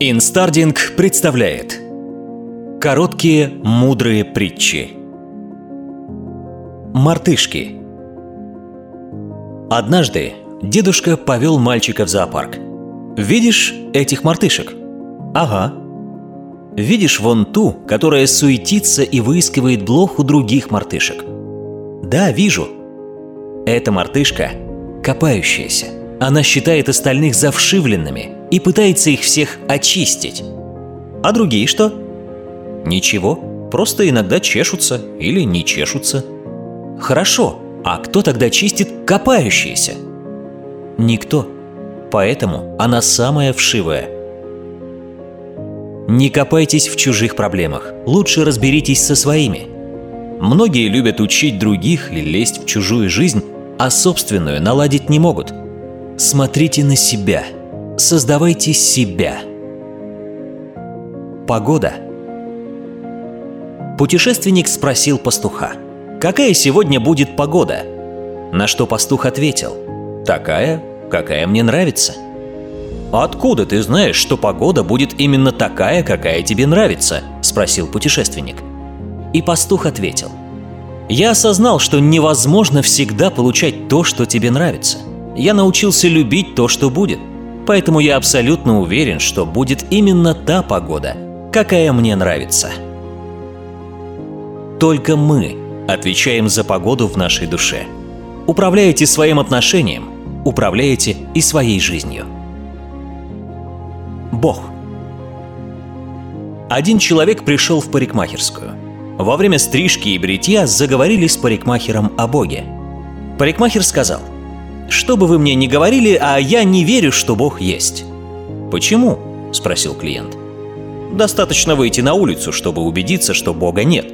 Инстардинг представляет Короткие мудрые притчи Мартышки Однажды дедушка повел мальчика в зоопарк. Видишь этих мартышек? Ага. Видишь вон ту, которая суетится и выискивает блох у других мартышек? Да, вижу. Эта мартышка копающаяся. Она считает остальных завшивленными и пытается их всех очистить. А другие что? Ничего, просто иногда чешутся или не чешутся. Хорошо, а кто тогда чистит копающиеся? Никто. Поэтому она самая вшивая. Не копайтесь в чужих проблемах, лучше разберитесь со своими. Многие любят учить других и лезть в чужую жизнь, а собственную наладить не могут. Смотрите на себя – Создавайте себя. Погода. Путешественник спросил пастуха, какая сегодня будет погода? На что пастух ответил, такая, какая мне нравится. «Откуда ты знаешь, что погода будет именно такая, какая тебе нравится?» – спросил путешественник. И пастух ответил, «Я осознал, что невозможно всегда получать то, что тебе нравится. Я научился любить то, что будет – Поэтому я абсолютно уверен, что будет именно та погода, какая мне нравится. Только мы отвечаем за погоду в нашей душе. Управляете своим отношением, управляете и своей жизнью. Бог. Один человек пришел в парикмахерскую. Во время стрижки и бритья заговорили с парикмахером о Боге. Парикмахер сказал – что бы вы мне ни говорили, а я не верю, что Бог есть. Почему? спросил клиент. Достаточно выйти на улицу, чтобы убедиться, что Бога нет.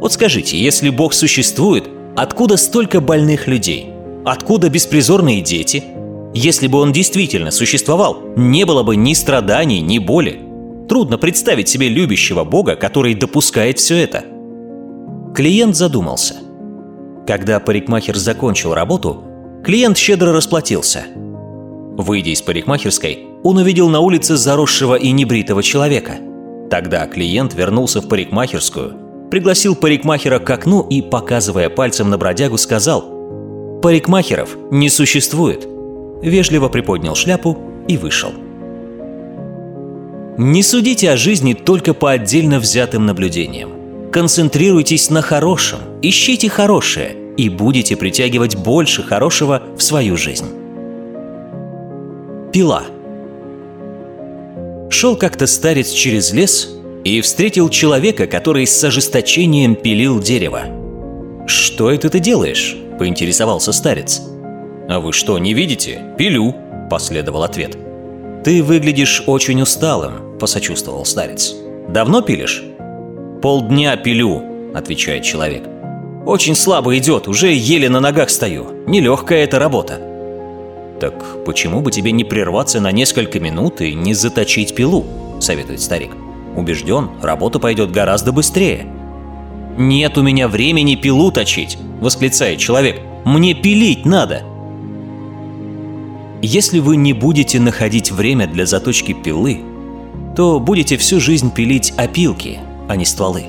Вот скажите, если Бог существует, откуда столько больных людей? Откуда беспризорные дети? Если бы он действительно существовал, не было бы ни страданий, ни боли. Трудно представить себе любящего Бога, который допускает все это. Клиент задумался. Когда парикмахер закончил работу, Клиент щедро расплатился. Выйдя из парикмахерской, он увидел на улице заросшего и небритого человека. Тогда клиент вернулся в парикмахерскую, пригласил парикмахера к окну и, показывая пальцем на бродягу, сказал «Парикмахеров не существует», вежливо приподнял шляпу и вышел. Не судите о жизни только по отдельно взятым наблюдениям. Концентрируйтесь на хорошем, ищите хорошее и будете притягивать больше хорошего в свою жизнь. Пила. Шел как-то старец через лес и встретил человека, который с ожесточением пилил дерево. «Что это ты делаешь?» – поинтересовался старец. «А вы что, не видите? Пилю!» – последовал ответ. «Ты выглядишь очень усталым», – посочувствовал старец. «Давно пилишь?» «Полдня пилю», – отвечает человек. Очень слабо идет, уже еле на ногах стою. Нелегкая эта работа. Так почему бы тебе не прерваться на несколько минут и не заточить пилу, советует старик. Убежден, работа пойдет гораздо быстрее. «Нет у меня времени пилу точить!» – восклицает человек. «Мне пилить надо!» Если вы не будете находить время для заточки пилы, то будете всю жизнь пилить опилки, а не стволы.